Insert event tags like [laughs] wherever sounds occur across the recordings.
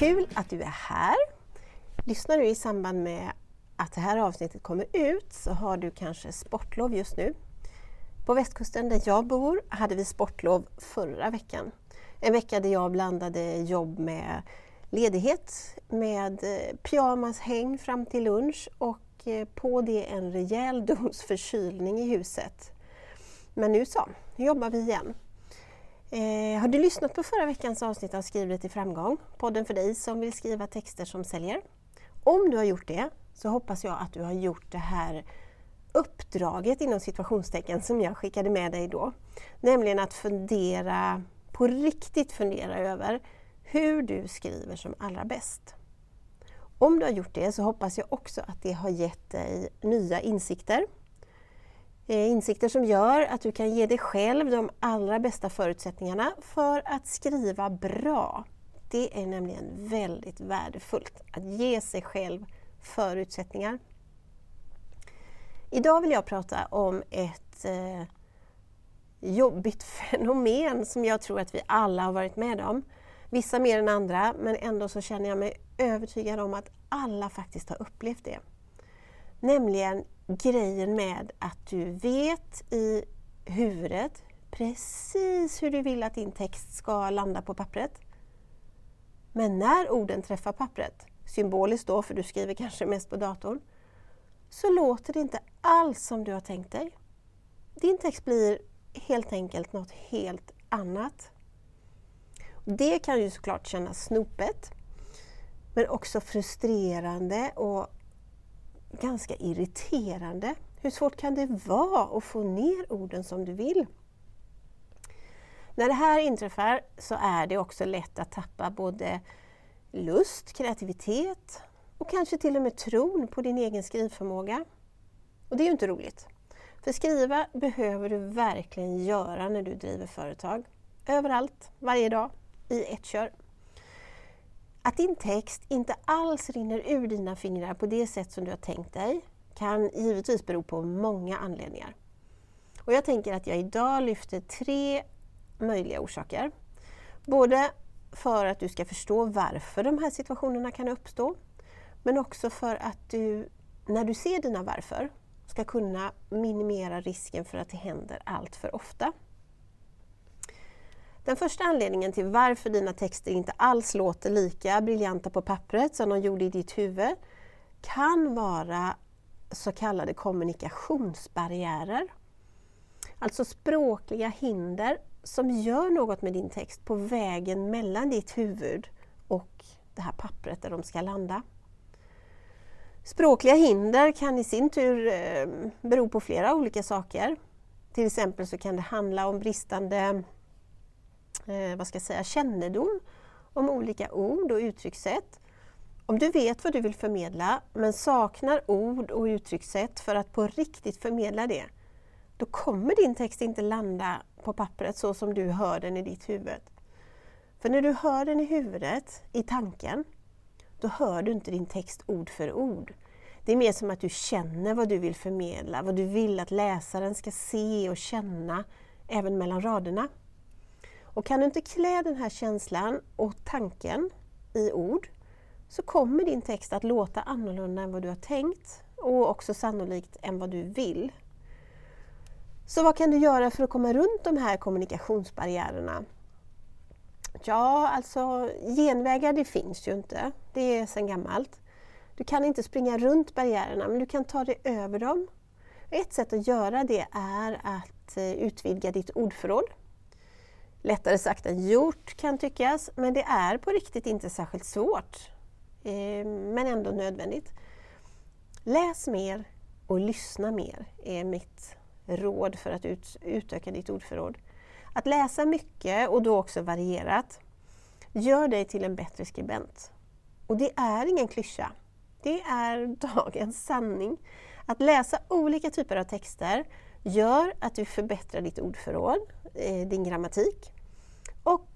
Kul att du är här! Lyssnar du i samband med att det här avsnittet kommer ut så har du kanske sportlov just nu. På västkusten där jag bor hade vi sportlov förra veckan. En vecka där jag blandade jobb med ledighet, med eh, pyjamashäng fram till lunch och eh, på det en rejäl dos förkylning i huset. Men nu så, nu jobbar vi igen. Eh, har du lyssnat på förra veckans avsnitt av Skriv dig till framgång? Podden för dig som vill skriva texter som säljer. Om du har gjort det så hoppas jag att du har gjort det här uppdraget inom situationstecken som jag skickade med dig då. Nämligen att fundera, på riktigt fundera över hur du skriver som allra bäst. Om du har gjort det så hoppas jag också att det har gett dig nya insikter Eh, insikter som gör att du kan ge dig själv de allra bästa förutsättningarna för att skriva bra. Det är nämligen väldigt värdefullt att ge sig själv förutsättningar. Idag vill jag prata om ett eh, jobbigt [laughs] fenomen som jag tror att vi alla har varit med om. Vissa mer än andra, men ändå så känner jag mig övertygad om att alla faktiskt har upplevt det. Nämligen grejen med att du vet i huvudet precis hur du vill att din text ska landa på pappret. Men när orden träffar pappret, symboliskt då för du skriver kanske mest på datorn, så låter det inte alls som du har tänkt dig. Din text blir helt enkelt något helt annat. Det kan ju såklart kännas snopet, men också frustrerande och ganska irriterande. Hur svårt kan det vara att få ner orden som du vill? När det här inträffar så är det också lätt att tappa både lust, kreativitet och kanske till och med tron på din egen skrivförmåga. Och det är ju inte roligt. För skriva behöver du verkligen göra när du driver företag. Överallt, varje dag, i ett kör. Att din text inte alls rinner ur dina fingrar på det sätt som du har tänkt dig kan givetvis bero på många anledningar. Och jag tänker att jag idag lyfter tre möjliga orsaker. Både för att du ska förstå varför de här situationerna kan uppstå, men också för att du, när du ser dina varför, ska kunna minimera risken för att det händer allt för ofta. Den första anledningen till varför dina texter inte alls låter lika briljanta på pappret som de gjorde i ditt huvud kan vara så kallade kommunikationsbarriärer. Alltså språkliga hinder som gör något med din text på vägen mellan ditt huvud och det här pappret där de ska landa. Språkliga hinder kan i sin tur eh, bero på flera olika saker. Till exempel så kan det handla om bristande eh, vad ska jag säga, kännedom om olika ord och uttryckssätt. Om du vet vad du vill förmedla men saknar ord och uttryckssätt för att på riktigt förmedla det, då kommer din text inte landa på pappret så som du hör den i ditt huvud. För när du hör den i huvudet, i tanken, då hör du inte din text ord för ord. Det är mer som att du känner vad du vill förmedla, vad du vill att läsaren ska se och känna, även mellan raderna. Och kan du inte klä den här känslan och tanken i ord så kommer din text att låta annorlunda än vad du har tänkt och också sannolikt än vad du vill. Så vad kan du göra för att komma runt de här kommunikationsbarriärerna? Ja, alltså genvägar det finns ju inte. Det är sedan gammalt. Du kan inte springa runt barriärerna men du kan ta dig över dem. Ett sätt att göra det är att eh, utvidga ditt ordförråd. Lättare sagt än gjort kan tyckas, men det är på riktigt inte särskilt svårt. Eh, men ändå nödvändigt. Läs mer och lyssna mer är mitt råd för att ut, utöka ditt ordförråd. Att läsa mycket och då också varierat gör dig till en bättre skribent. Och det är ingen klyscha. Det är [laughs] dagens sanning. Att läsa olika typer av texter gör att du förbättrar ditt ordförråd, eh, din grammatik och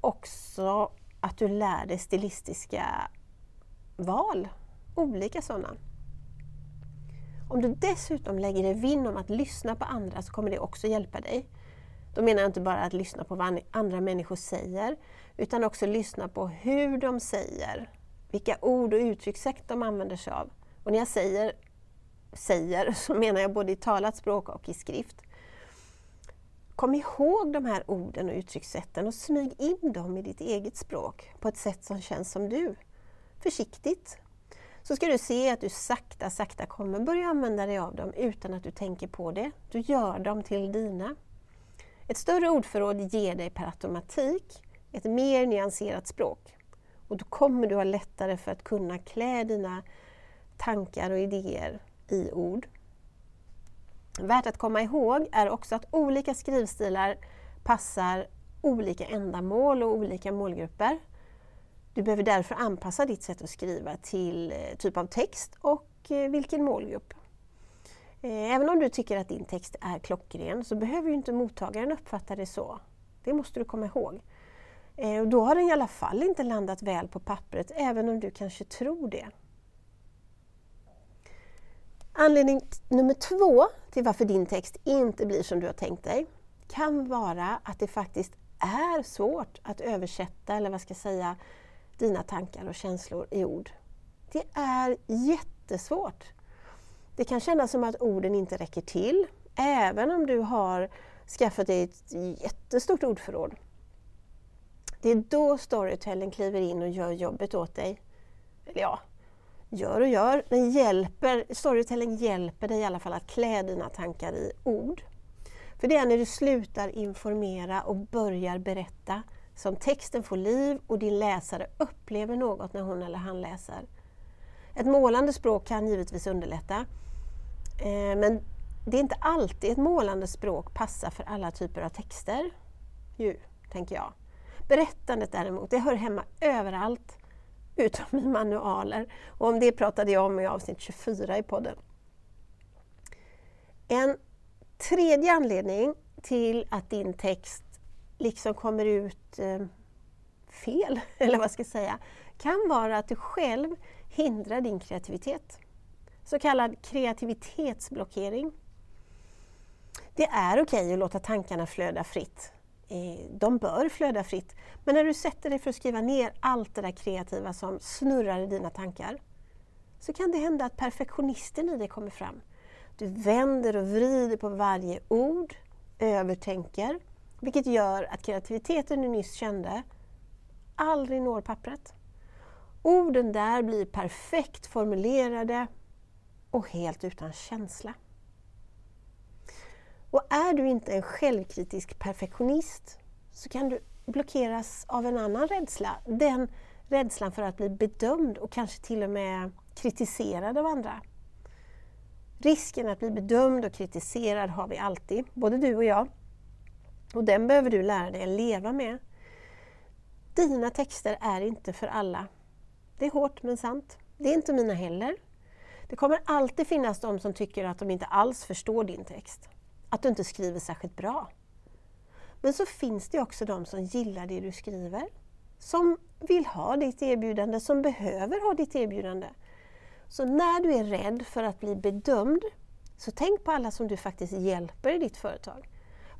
också att du lär dig stilistiska val, olika sådana. Om du dessutom lägger dig vinn om att lyssna på andra så kommer det också hjälpa dig. Då menar jag inte bara att lyssna på vad andra människor säger, utan också lyssna på hur de säger, vilka ord och uttryckssätt de använder sig av. Och när jag säger säger [laughs] så menar jag både i talat språk och i skrift. Kom ihåg de här orden och uttryckssätten och smyg in dem i ditt eget språk på ett sätt som känns som du. Försiktigt. Så ska du se att du sakta, sakta kommer börja använda dig av dem utan att du tänker på det. Du gör dem till dina. Ett större ordförråd ger dig per automatik ett mer nyanserat språk. Och då kommer du ha lättare för att kunna klä dina tankar och idéer i ord. Värt att komma ihåg är också att olika skrivstilar passar olika ändamål och olika målgrupper. Du behöver därför anpassa ditt sätt att skriva till eh, typ av text och eh, vilken målgrupp. Eh, även om du tycker att din text är klockren så behöver ju inte mottagaren uppfatta det så. Det måste du komma ihåg. då har den i alla fall inte landat väl på pappret, även om du kanske tror det. Anledning nummer två till varför din text inte blir som du har tänkt dig kan vara att det faktiskt är svårt att översätta, eller vad ska jag säga, dina tankar och känslor i ord. Det är jättesvårt. Det kan kännas som att orden inte räcker till, även om du har skaffat dig ett jättestort ordförråd. Det är då storytelling kliver in och gör jobbet åt dig. Eller ja, gör och gör. Den hjälper, storytelling hjälper dig i alla fall att klä dina tankar i ord. För det är när du slutar informera och börjar berätta som texten får liv och din läsare upplever något när hon eller han läser. Ett målande språk kan givetvis underlätta, eh, men det är inte alltid ett målande språk passar för alla typer av texter. Ju, tänker jag. Berättandet däremot, det hör hemma överallt utom i manualer. Och om det pratade jag om i avsnitt 24 i podden. En tredje anledning till att din text liksom kommer ut eh, fel, [laughs] eller vad ska jag säga, kan vara att du själv hindrar din kreativitet. Så kallad kreativitetsblockering. Det är okej okay att låta tankarna flöda fritt Eh, de bör flöda fritt. Men när du sätter dig för att skriva ner allt det där kreativa som snurrar i dina tankar så kan det hända att perfektionisten i dig kommer fram. Du vänder och vrider på varje ord, övertänker, vilket gör att kreativiteten du nyss kände aldrig når pappret. Orden där blir perfekt formulerade och helt utan känsla. Och är du inte en självkritisk perfektionist så kan du blockeras av en annan rädsla. Den rädslan för att bli bedömd och kanske till och med kritiserad av andra. Risken att bli bedömd och kritiserad har vi alltid, både du och jag. Och den behöver du lära dig att leva med. Dina texter är inte för alla. Det är hårt men sant. Det är inte mina heller. Det kommer alltid finnas de som tycker att de inte alls förstår din text att du inte skriver särskilt bra. Men så finns det också de som gillar det du skriver, som vill ha ditt erbjudande, som behöver ha ditt erbjudande. Så när du är rädd för att bli bedömd, så tänk på alla som du faktiskt hjälper i ditt företag.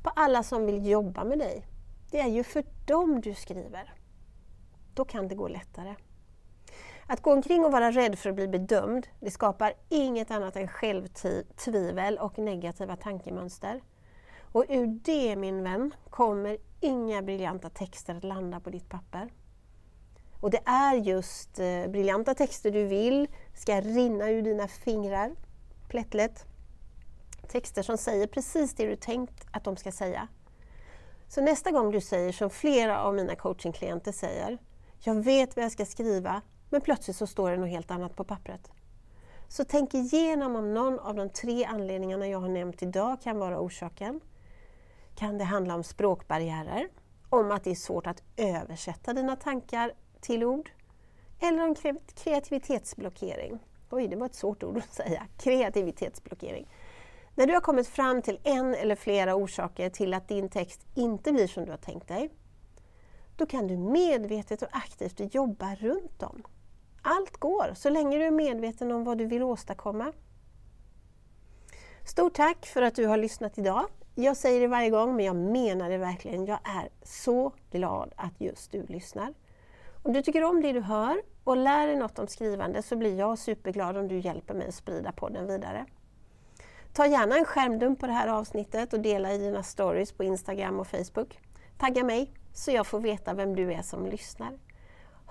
På alla som vill jobba med dig. Det är ju för dem du skriver. Då kan det gå lättare. Att gå omkring och vara rädd för att bli bedömd, det skapar inget annat än självtvivel och negativa tankemönster. Och ur det, min vän, kommer inga briljanta texter att landa på ditt papper. Och det är just eh, briljanta texter du vill ska rinna ur dina fingrar, plättlätt. Texter som säger precis det du tänkt att de ska säga. Så nästa gång du säger som flera av mina coachingklienter säger, jag vet vad jag ska skriva, men plötsligt så står det något helt annat på pappret. Så tänk igenom om någon av de tre anledningarna jag har nämnt idag kan vara orsaken. Kan det handla om språkbarriärer? Om att det är svårt att översätta dina tankar till ord? Eller om kreativitetsblockering? Oj, det var ett svårt ord att säga. Kreativitetsblockering. När du har kommit fram till en eller flera orsaker till att din text inte blir som du har tänkt dig, då kan du medvetet och aktivt jobba runt dem. Allt går, så länge du är medveten om vad du vill åstadkomma. Stort tack för att du har lyssnat idag. Jag säger det varje gång, men jag menar det verkligen. Jag är så glad att just du lyssnar. Om du tycker om det du hör och lär dig något om skrivande så blir jag superglad om du hjälper mig att sprida podden vidare. Ta gärna en skärmdump på det här avsnittet och dela i dina stories på Instagram och Facebook. Tagga mig så jag får veta vem du är som lyssnar.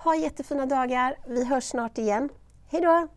Ha jättefina dagar. Vi hörs snart igen. Hej då!